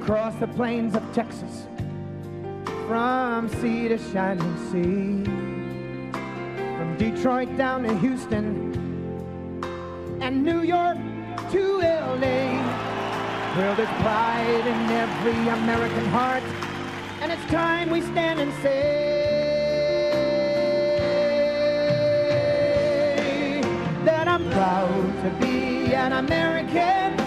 across the plains of Texas, from sea to shining sea, from Detroit down to Houston, and New York to LA. Well, there's pride in every American heart, and it's time we stand and say that I'm proud to be an American.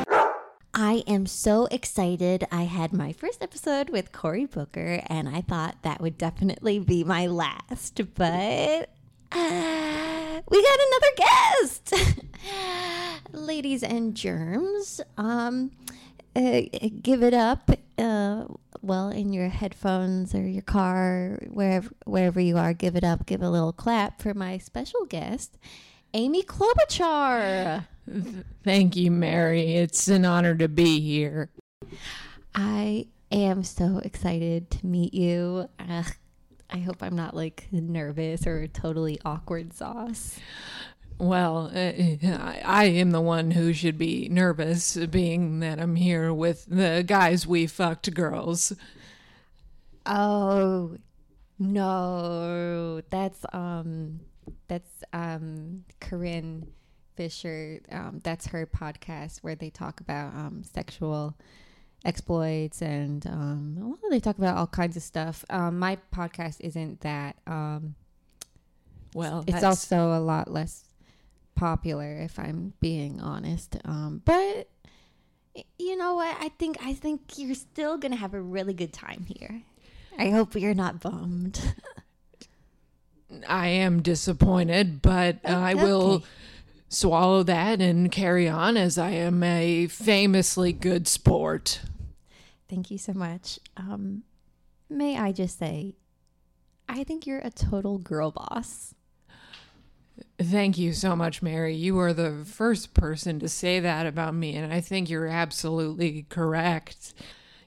I am so excited. I had my first episode with Cory Booker, and I thought that would definitely be my last, but uh, we got another guest. Ladies and germs, um, uh, give it up. Uh, well, in your headphones or your car, wherever wherever you are, give it up. Give a little clap for my special guest, Amy Klobuchar. Thank you, Mary. It's an honor to be here. I am so excited to meet you. Uh, I hope I'm not like nervous or totally awkward sauce. Well, uh, I, I am the one who should be nervous, being that I'm here with the guys we fucked girls. Oh no, that's um, that's um, Corinne Fisher. Um, that's her podcast where they talk about um, sexual exploits and um, well, they talk about all kinds of stuff. Um, my podcast isn't that. Um, well, it's also a lot less popular, if I'm being honest. Um, but you know what? I think I think you're still gonna have a really good time here. I hope you're not bummed. I am disappointed, but uh, I will swallow that and carry on as I am a famously good sport. Thank you so much. Um, may I just say, I think you're a total girl boss. Thank you so much, Mary. You are the first person to say that about me, and I think you're absolutely correct.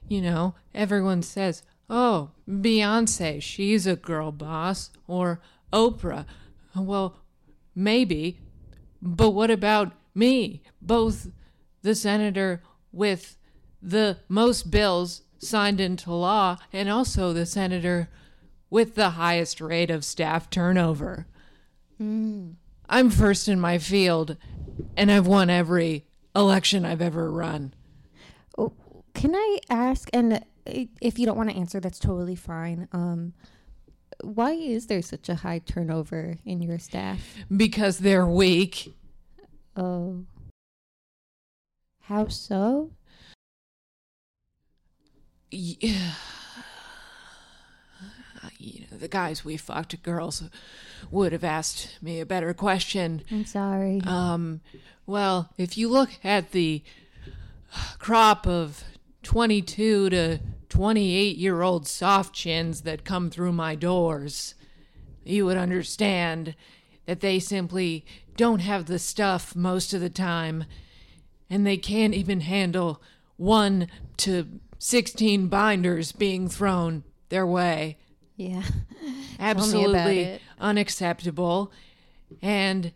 You know, everyone says, oh, Beyonce, she's a girl boss, or Oprah. Well, maybe, but what about me? Both the senator with the most bills signed into law and also the senator with the highest rate of staff turnover. Mm. I'm first in my field and I've won every election I've ever run. Oh, can I ask and if you don't want to answer that's totally fine. Um why is there such a high turnover in your staff? Because they're weak. Oh. How so? Yeah. You know, the guys we fucked, girls, would have asked me a better question. I'm sorry. Um, well, if you look at the crop of 22 to 28 year old soft chins that come through my doors, you would understand that they simply don't have the stuff most of the time, and they can't even handle one to 16 binders being thrown their way. Yeah. Absolutely unacceptable. And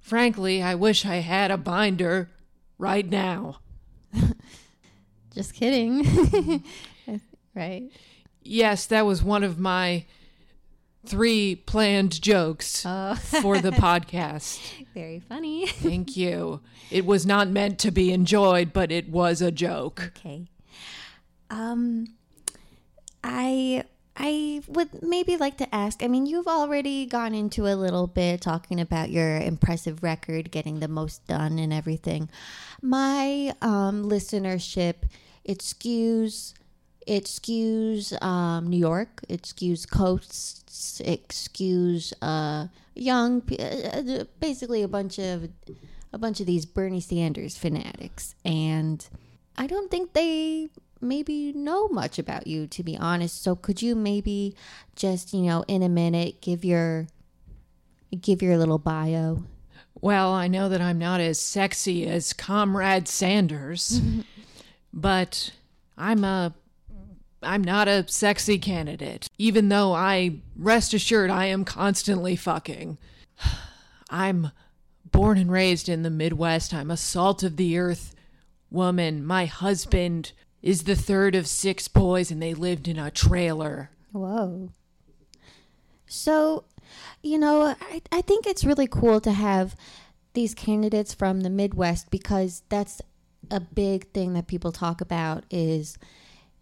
frankly, I wish I had a binder right now. Just kidding. right? Yes, that was one of my three planned jokes oh. for the podcast. Very funny. Thank you. It was not meant to be enjoyed, but it was a joke. Okay. Um I I would maybe like to ask. I mean, you've already gone into a little bit talking about your impressive record, getting the most done and everything. My um, listenership, it skews it skews um, New York. It skews coasts. It skews uh, young, uh, uh, basically a bunch of a bunch of these Bernie Sanders fanatics. And I don't think they maybe know much about you to be honest. So could you maybe just, you know, in a minute give your give your little bio? Well, I know that I'm not as sexy as Comrade Sanders, but I'm a I'm not a sexy candidate, even though I rest assured I am constantly fucking. I'm born and raised in the Midwest. I'm a salt of the earth woman. My husband is the third of six boys, and they lived in a trailer. Whoa. So, you know, I, I think it's really cool to have these candidates from the Midwest because that's a big thing that people talk about is,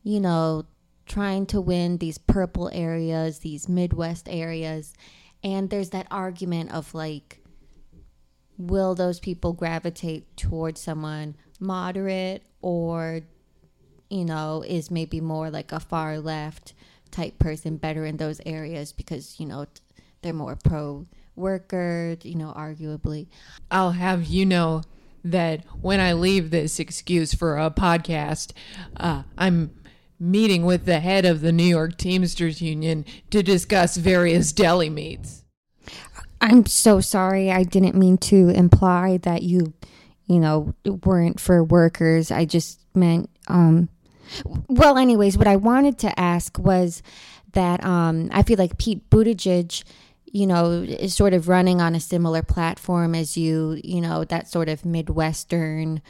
you know, trying to win these purple areas, these Midwest areas. And there's that argument of like, will those people gravitate towards someone moderate or, you know, is maybe more like a far left type person better in those areas because, you know, they're more pro worker, you know, arguably. I'll have you know that when I leave this excuse for a podcast, uh, I'm meeting with the head of the New York Teamsters Union to discuss various deli meats. I'm so sorry. I didn't mean to imply that you, you know, weren't for workers. I just meant, um, well, anyways, what I wanted to ask was that um, I feel like Pete Buttigieg, you know, is sort of running on a similar platform as you, you know, that sort of Midwestern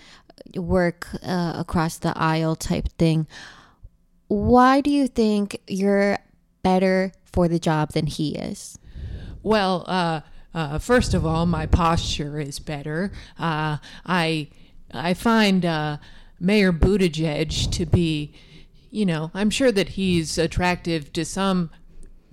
work uh, across the aisle type thing. Why do you think you're better for the job than he is? Well, uh, uh, first of all, my posture is better. Uh, I I find uh, Mayor Buttigieg to be, you know, I'm sure that he's attractive to some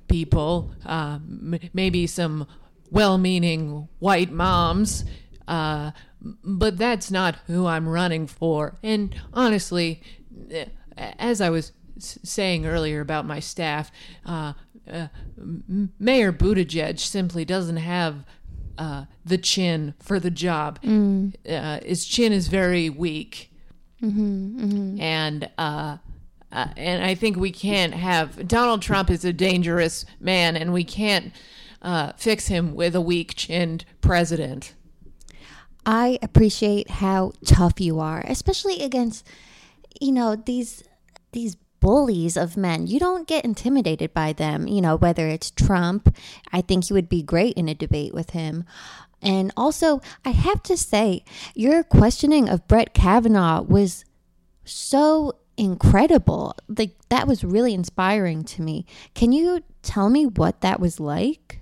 people, m- maybe some well-meaning white moms. Uh, but that's not who I'm running for. And honestly, as I was saying earlier about my staff, uh, uh, Mayor Buttigieg simply doesn't have uh, the chin for the job. Uh, his chin is very weak, and uh, uh, and I think we can't have Donald Trump is a dangerous man, and we can't uh, fix him with a weak-chinned president. I appreciate how tough you are, especially against, you know, these these bullies of men. You don't get intimidated by them, you know, whether it's Trump. I think you would be great in a debate with him. And also, I have to say, your questioning of Brett Kavanaugh was so incredible. Like that was really inspiring to me. Can you tell me what that was like?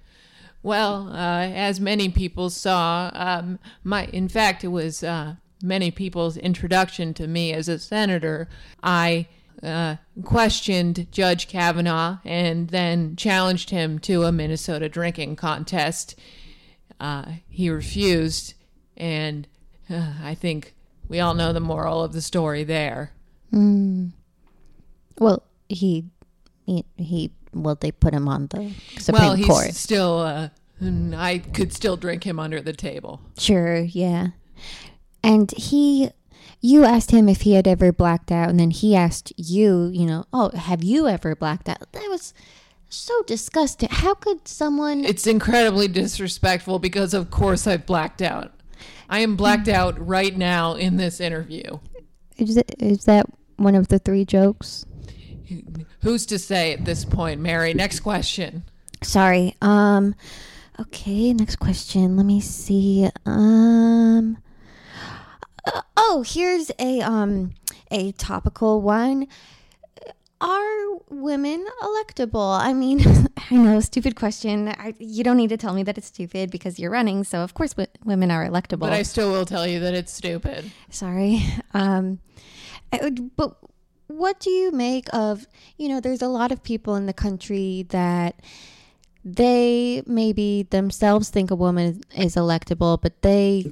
Well, uh, as many people saw, um, my in fact it was uh, many people's introduction to me as a senator. I uh, questioned Judge Kavanaugh and then challenged him to a Minnesota drinking contest. Uh, he refused, and uh, I think we all know the moral of the story there. Well, he he, he well they put him on the Supreme well, he's Court. still. Uh, I could still drink him under the table. Sure, yeah. And he, you asked him if he had ever blacked out, and then he asked you, you know, oh, have you ever blacked out? That was so disgusting. How could someone? It's incredibly disrespectful because, of course, I've blacked out. I am blacked out right now in this interview. Is, it, is that one of the three jokes? Who's to say at this point, Mary? Next question. Sorry. Um. Okay. Next question. Let me see. Um. Uh, oh, here's a um a topical one. Are women electable? I mean, I know, stupid question. I, you don't need to tell me that it's stupid because you're running. So of course, w- women are electable. But I still will tell you that it's stupid. Sorry. Um, would- but what do you make of, you know, there's a lot of people in the country that they maybe themselves think a woman is electable, but they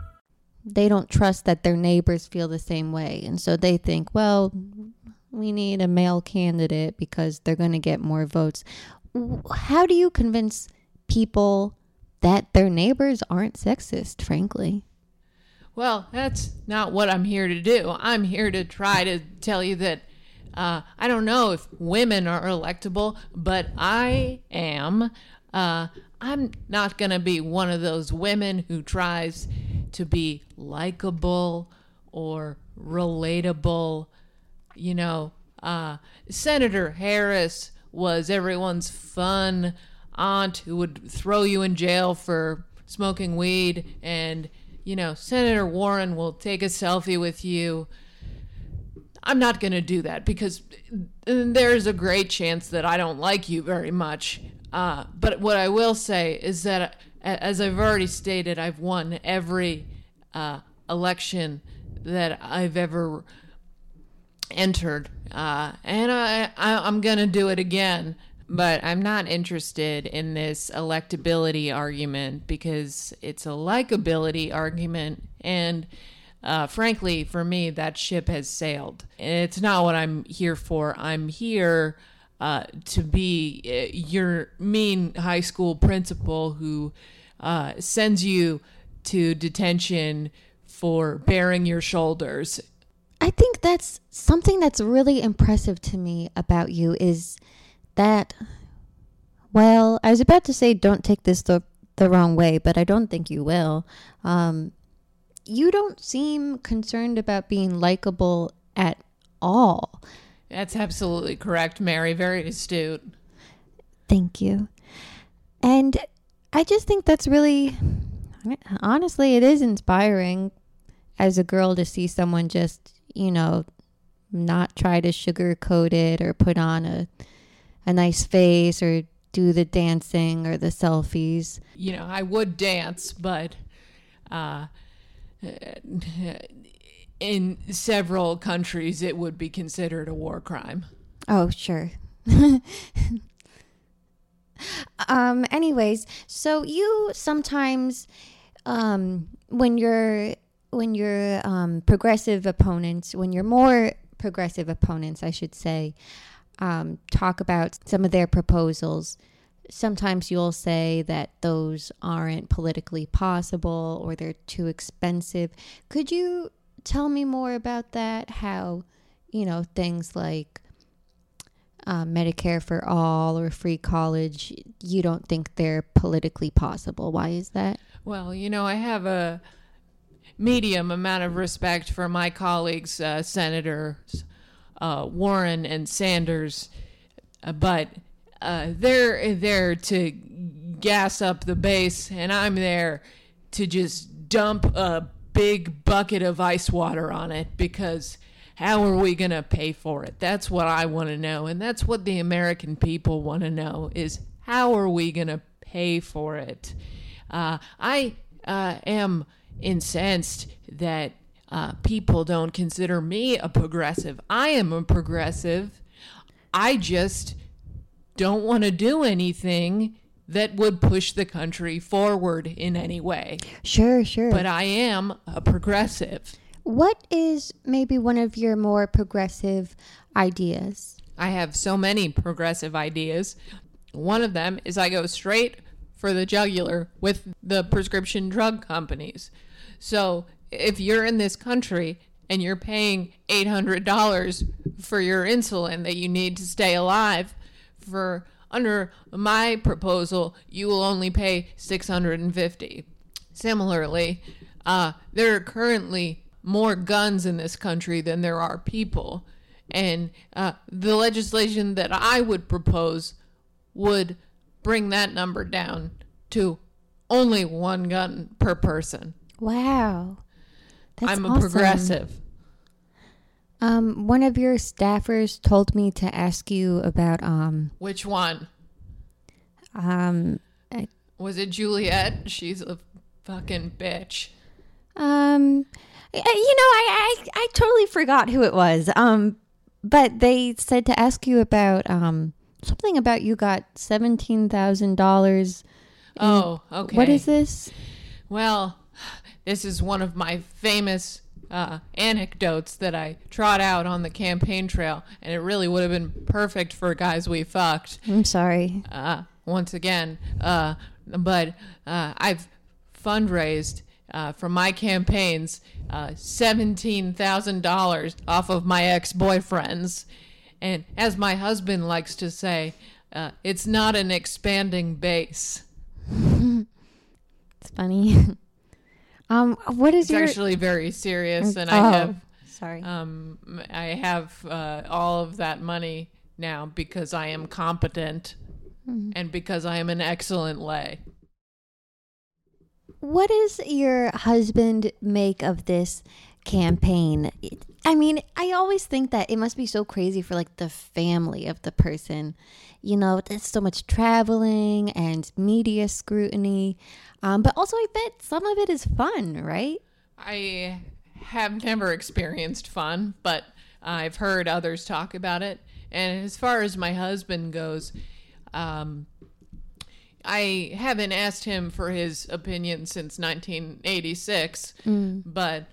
They don't trust that their neighbors feel the same way. And so they think, well, we need a male candidate because they're going to get more votes. How do you convince people that their neighbors aren't sexist, frankly? Well, that's not what I'm here to do. I'm here to try to tell you that uh, I don't know if women are electable, but I am. Uh, I'm not going to be one of those women who tries to be likable or relatable. You know, uh, Senator Harris was everyone's fun aunt who would throw you in jail for smoking weed, and, you know, Senator Warren will take a selfie with you. I'm not going to do that because there's a great chance that I don't like you very much. Uh, but what I will say is that, as I've already stated, I've won every uh, election that I've ever entered, uh, and I, I I'm gonna do it again. But I'm not interested in this electability argument because it's a likability argument, and uh, frankly, for me, that ship has sailed. It's not what I'm here for. I'm here uh, to be uh, your mean high school principal who uh, sends you to detention for bearing your shoulders. I think that's something that's really impressive to me about you is that well, I was about to say don't take this the the wrong way, but I don't think you will. Um you don't seem concerned about being likable at all. That's absolutely correct, Mary. Very astute. Thank you. And I just think that's really honestly it is inspiring as a girl to see someone just, you know, not try to sugarcoat it or put on a a nice face or do the dancing or the selfies. You know, I would dance, but uh, in several countries, it would be considered a war crime. Oh, sure. um anyways, so you sometimes um when you're when you're um progressive opponents, when you're more progressive opponents, I should say, um talk about some of their proposals, sometimes you'll say that those aren't politically possible or they're too expensive. Could you tell me more about that? How, you know, things like um, Medicare for all or free college, you don't think they're politically possible. Why is that? Well, you know, I have a medium amount of respect for my colleagues, uh, Senators uh, Warren and Sanders, uh, but uh, they're there to gas up the base, and I'm there to just dump a big bucket of ice water on it because how are we going to pay for it? That's what I want to know, and that's what the American people want to know is how are we going to pay for it? Uh, I uh, am incensed that uh, people don't consider me a progressive. I am a progressive. I just don't want to do anything that would push the country forward in any way. Sure, sure. But I am a progressive. what is maybe one of your more progressive ideas? I have so many progressive ideas. One of them is I go straight for the jugular with the prescription drug companies. So if you're in this country and you're paying $800 for your insulin that you need to stay alive, for under my proposal, you will only pay 650. Similarly, uh, there are currently more guns in this country than there are people. And uh, the legislation that I would propose would bring that number down to only one gun per person. Wow. That's I'm a awesome. progressive. Um, one of your staffers told me to ask you about um Which one? um I- Was it Juliet? She's a fucking bitch. um you know I, I I totally forgot who it was. Um, but they said to ask you about um something about you got seventeen thousand dollars. Oh, okay. What is this? Well, this is one of my famous uh, anecdotes that I trot out on the campaign trail, and it really would have been perfect for guys we fucked. I'm sorry. Uh, once again, uh, but uh, I've fundraised uh, from my campaigns uh, seventeen thousand dollars off of my ex-boyfriends, and as my husband likes to say, uh, it's not an expanding base. It's funny. um, what is It's your? actually very serious, and Oh, I have sorry. um I have uh, all of that money now because I am competent and because I am an excellent lay. What does your husband make of this campaign? I mean, I always think that it must be so crazy for like the family of the person. You know, there's so much traveling and media scrutiny. Um, but also, I bet some of it is fun, right? I have never experienced fun, but I've heard others talk about it. And as far as my husband goes, um, I haven't asked him for his opinion since 1986, but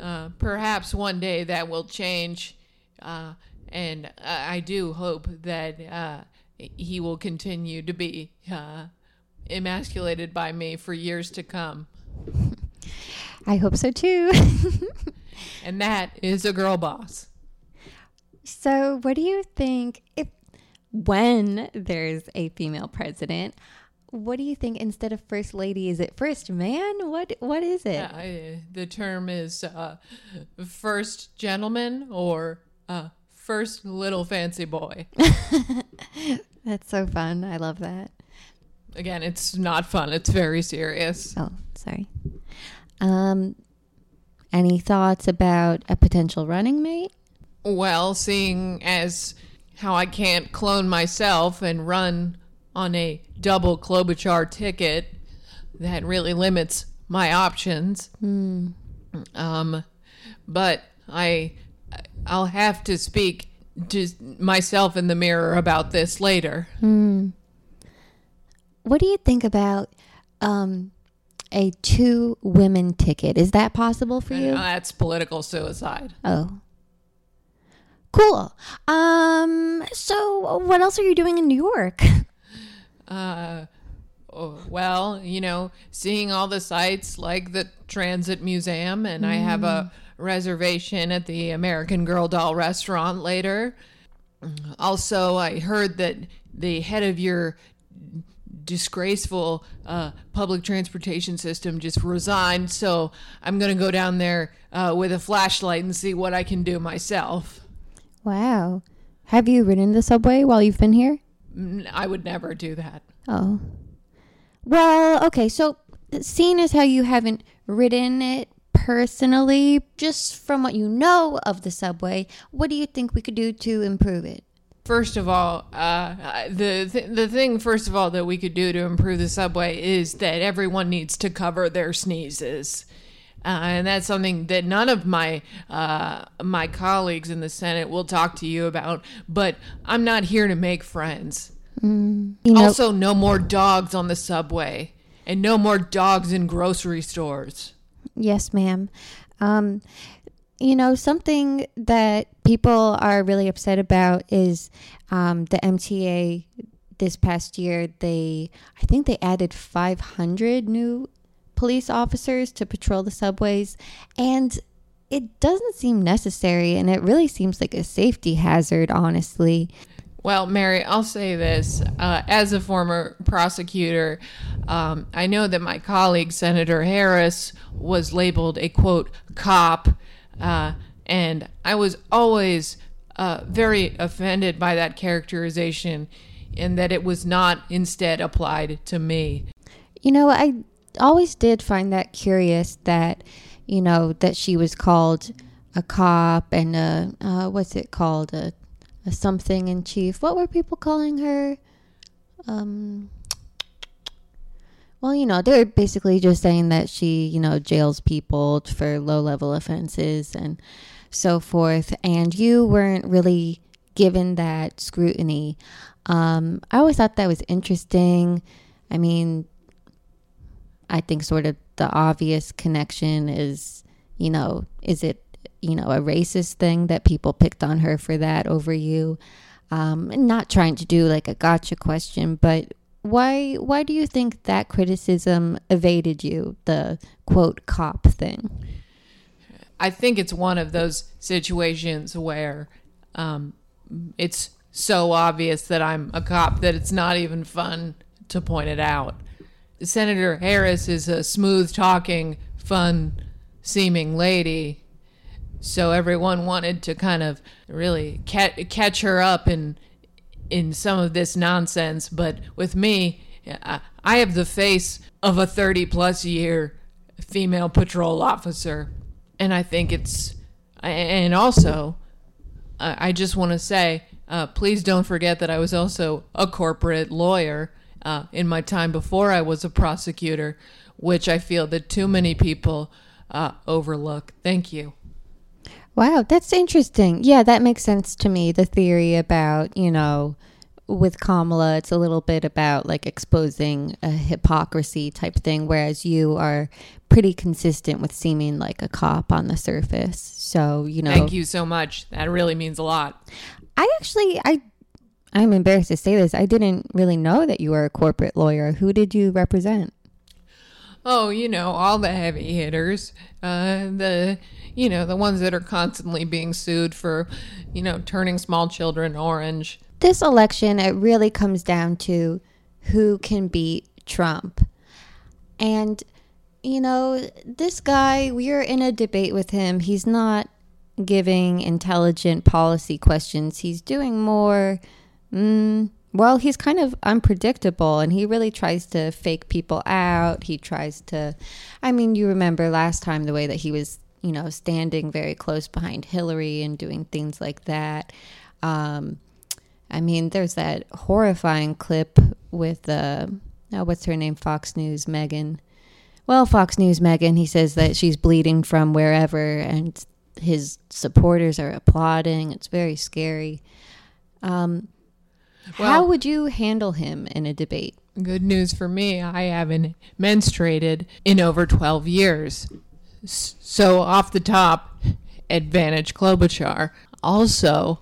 uh, perhaps one day that will change. Uh, and I I do hope that uh, he will continue to be uh, emasculated by me for years to come. I hope so too. And that is a girl boss. so, what do you think if when there's a female president? What do you think instead of first lady? Is it first man? What what is it? I, the term is uh, first gentleman or uh, first little fancy boy. That's so fun. I love that. Again, it's not fun. It's very serious. Oh, sorry. Um, any thoughts about a potential running mate? Well, seeing as how I can't clone myself and run on a double Klobuchar ticket, that really limits my options. Um, but I, I'll have to speak to myself in the mirror about this later. What do you think about um, a two women ticket? Is that possible for you? Uh, That's political suicide. Oh. Cool. Um, so what else are you doing in New York? Uh, oh, well, you know, seeing all the sites like the Transit Museum, and I have a reservation at the American Girl Doll restaurant later. Also, I heard that the head of your disgraceful uh, public transportation system just resigned, so I'm going to go down there uh, with a flashlight and see what I can do myself. Wow. Have you ridden the subway while you've been here? I would never do that. Oh. Well, okay. So, seeing as how you haven't ridden it personally, just from what you know of the subway, what do you think we could do to improve it? First of all, uh, the th- the thing first of all that we could do to improve the subway is that everyone needs to cover their sneezes, uh, and that's something that none of my uh, my colleagues in the Senate will talk to you about. But I'm not here to make friends. You know, also, no more dogs on the subway, and no more dogs in grocery stores. Yes, ma'am. Um, you know, something that people are really upset about is um, the MTA this past year. They, I think they added 500 new police officers to patrol the subways. And it doesn't seem necessary. And it really seems like a safety hazard, honestly. Well, Mary, I'll say this. Uh, as a former prosecutor, um, I know that my colleague, Senator Harris, was labeled a quote, cop. Uh, and I was always uh, very offended by that characterization and that it was not instead applied to me. You know, I always did find that curious that you know, that she was called a cop and a, uh, what's it called? A, a something in chief. What were people calling her? Um, well, you know, they were basically just saying that she, you know, jails people for low level offenses and so forth. And you weren't really given that scrutiny. Um, I always thought that was interesting. I mean, I think sort of the obvious connection is, you know, is it, you know, a racist thing that people picked on her for that over you? Um, and not trying to do like a gotcha question, but why why do you think that criticism evaded you the quote cop thing I think it's one of those situations where um, it's so obvious that I'm a cop that it's not even fun to point it out. Senator Harris is a smooth talking, fun seeming lady. So everyone wanted to kind of really ca- catch her up in in some of this nonsense, but with me, I have the face of a 30 plus year female patrol officer. And I think it's, and also, I I just want to say, uh, please don't forget that I was also a corporate lawyer uh, in my time before I was a prosecutor, which I feel that too many people uh, overlook. Thank you. Wow, that's interesting. Yeah, that makes sense to me. The theory about, you know, with Kamala, it's a little bit about like exposing a hypocrisy type thing, whereas you are pretty consistent with seeming like a cop on the surface. So, you know, Thank you so much. That really means a lot. I actually, I, I'm embarrassed to say this. I didn't really know that you were a corporate lawyer. Who did you represent? Oh, you know, all the heavy hitters, uh, the you know the ones that are constantly being sued for, you know, turning small children orange. this election, it really comes down to who can beat Trump. And, you know, this guy, we're in a debate with him. He's not giving intelligent policy questions, he's doing more, mm, well, he's kind of unpredictable and he really tries to fake people out. He tries to, I mean, you remember last time the way that he was, you know, standing very close behind Hillary and doing things like that. Um, I mean, there's that horrifying clip with uh, oh, what's her name? Fox News Megyn. Well, Fox News Megyn. He says that she's bleeding from wherever, and his supporters are applauding. It's very scary. Um, how would you handle him in a debate? Good news for me, I haven't menstruated in over 12 years. So, off the top, advantage Klobuchar. Also,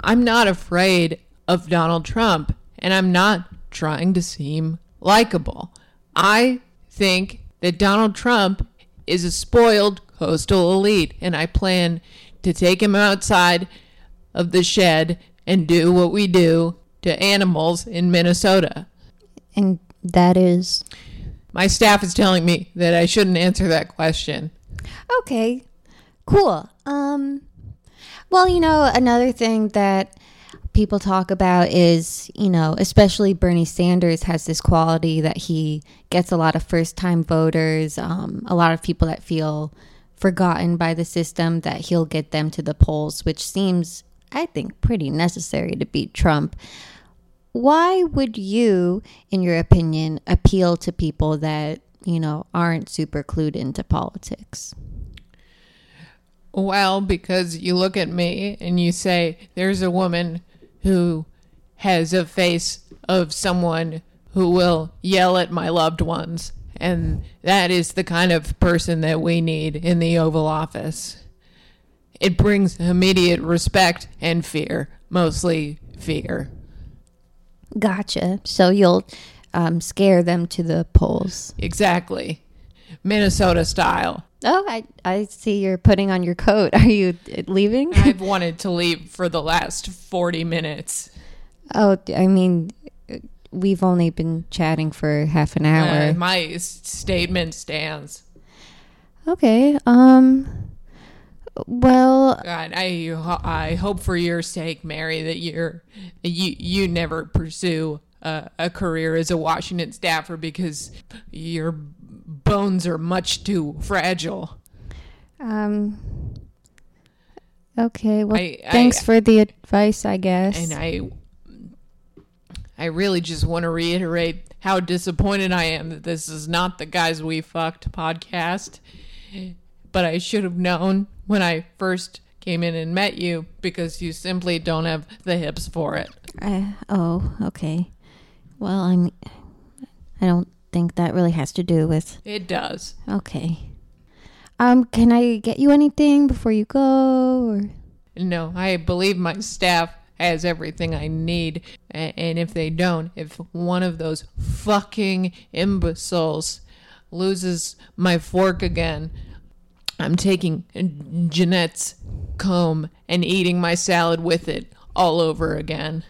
I'm not afraid of Donald Trump, and I'm not trying to seem likable. I think that Donald Trump is a spoiled coastal elite, and I plan to take him outside of the shed and do what we do to animals in Minnesota. And that is My staff is telling me that I shouldn't answer that question. Okay, cool. Um, well, you know, another thing that people talk about is, you know, especially Bernie Sanders has this quality that he gets a lot of first time voters, um, a lot of people that feel forgotten by the system, that he'll get them to the polls, which seems, I think, pretty necessary to beat Trump. Why would you, in your opinion, appeal to people that, you know, aren't super clued into politics? Well, because you look at me and you say, there's a woman who has a face of someone who will yell at my loved ones. And that is the kind of person that we need in the Oval Office. It brings immediate respect and fear, mostly fear. Gotcha. So you'll um, scare them to the polls. Exactly. Minnesota style. Oh, I, I see you're putting on your coat. Are you uh, leaving? I've wanted to leave for the last 40 minutes. oh, I mean, uh, we've only been chatting for half an hour. Uh, my statement stands. okay. Um. Well, God, I I hope for your sake, Mary, that you're you you never pursue a, a career as a Washington staffer because your bones are much too fragile. Um. Okay. Well, I- I- thanks for the advice. I guess. And I I really just want to reiterate how disappointed I am that this is not the guys we fucked podcast. But I should have known when I first came in and met you because you simply don't have the hips for it. Uh, oh, okay. Well, I'm. I don't think that really has to do with. It does. Okay. Um. Can I get you anything before you go? Or No, I believe my staff has everything I need. And if they don't, if one of those fucking imbeciles loses my fork again, I'm taking Jeanette's comb and eating my salad with it all over again.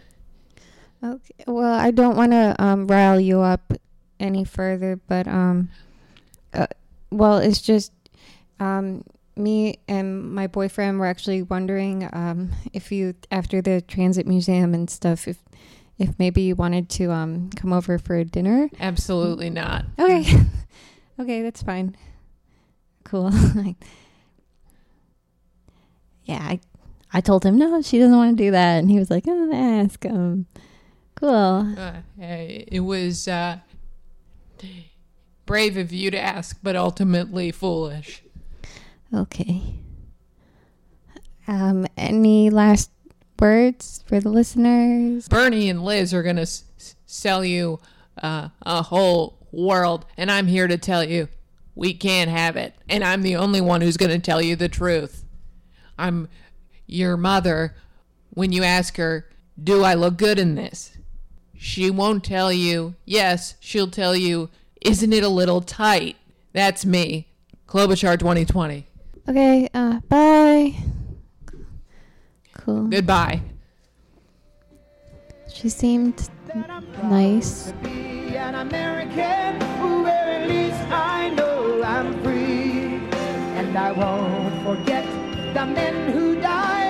okay. Well, I don't want to um rile you up any further, but um. Uh, well, it's just um me and my boyfriend were actually wondering um if you after the transit museum and stuff if if maybe you wanted to um come over for dinner. Absolutely not. Okay. okay, that's fine. Cool. Yeah, I, I told him no, she doesn't want to do that, and he was like, oh, ask him. Cool. Uh, it was uh, brave of you to ask, but ultimately foolish. Okay. um any last words for the listeners? Bernie and Liz are going to s- s- sell you uh, a whole world, and I'm here to tell you we can't have it. And I'm the only one who's going to tell you the truth. I'm your mother. When you ask her, Do I look good in this? She won't tell you yes, she'll tell you, Isn't it a little tight? That's me. Klobuchar 2020. Okay, uh bye. Cool. Goodbye. She seemed that I'm proud nice. And I won't forget the men who died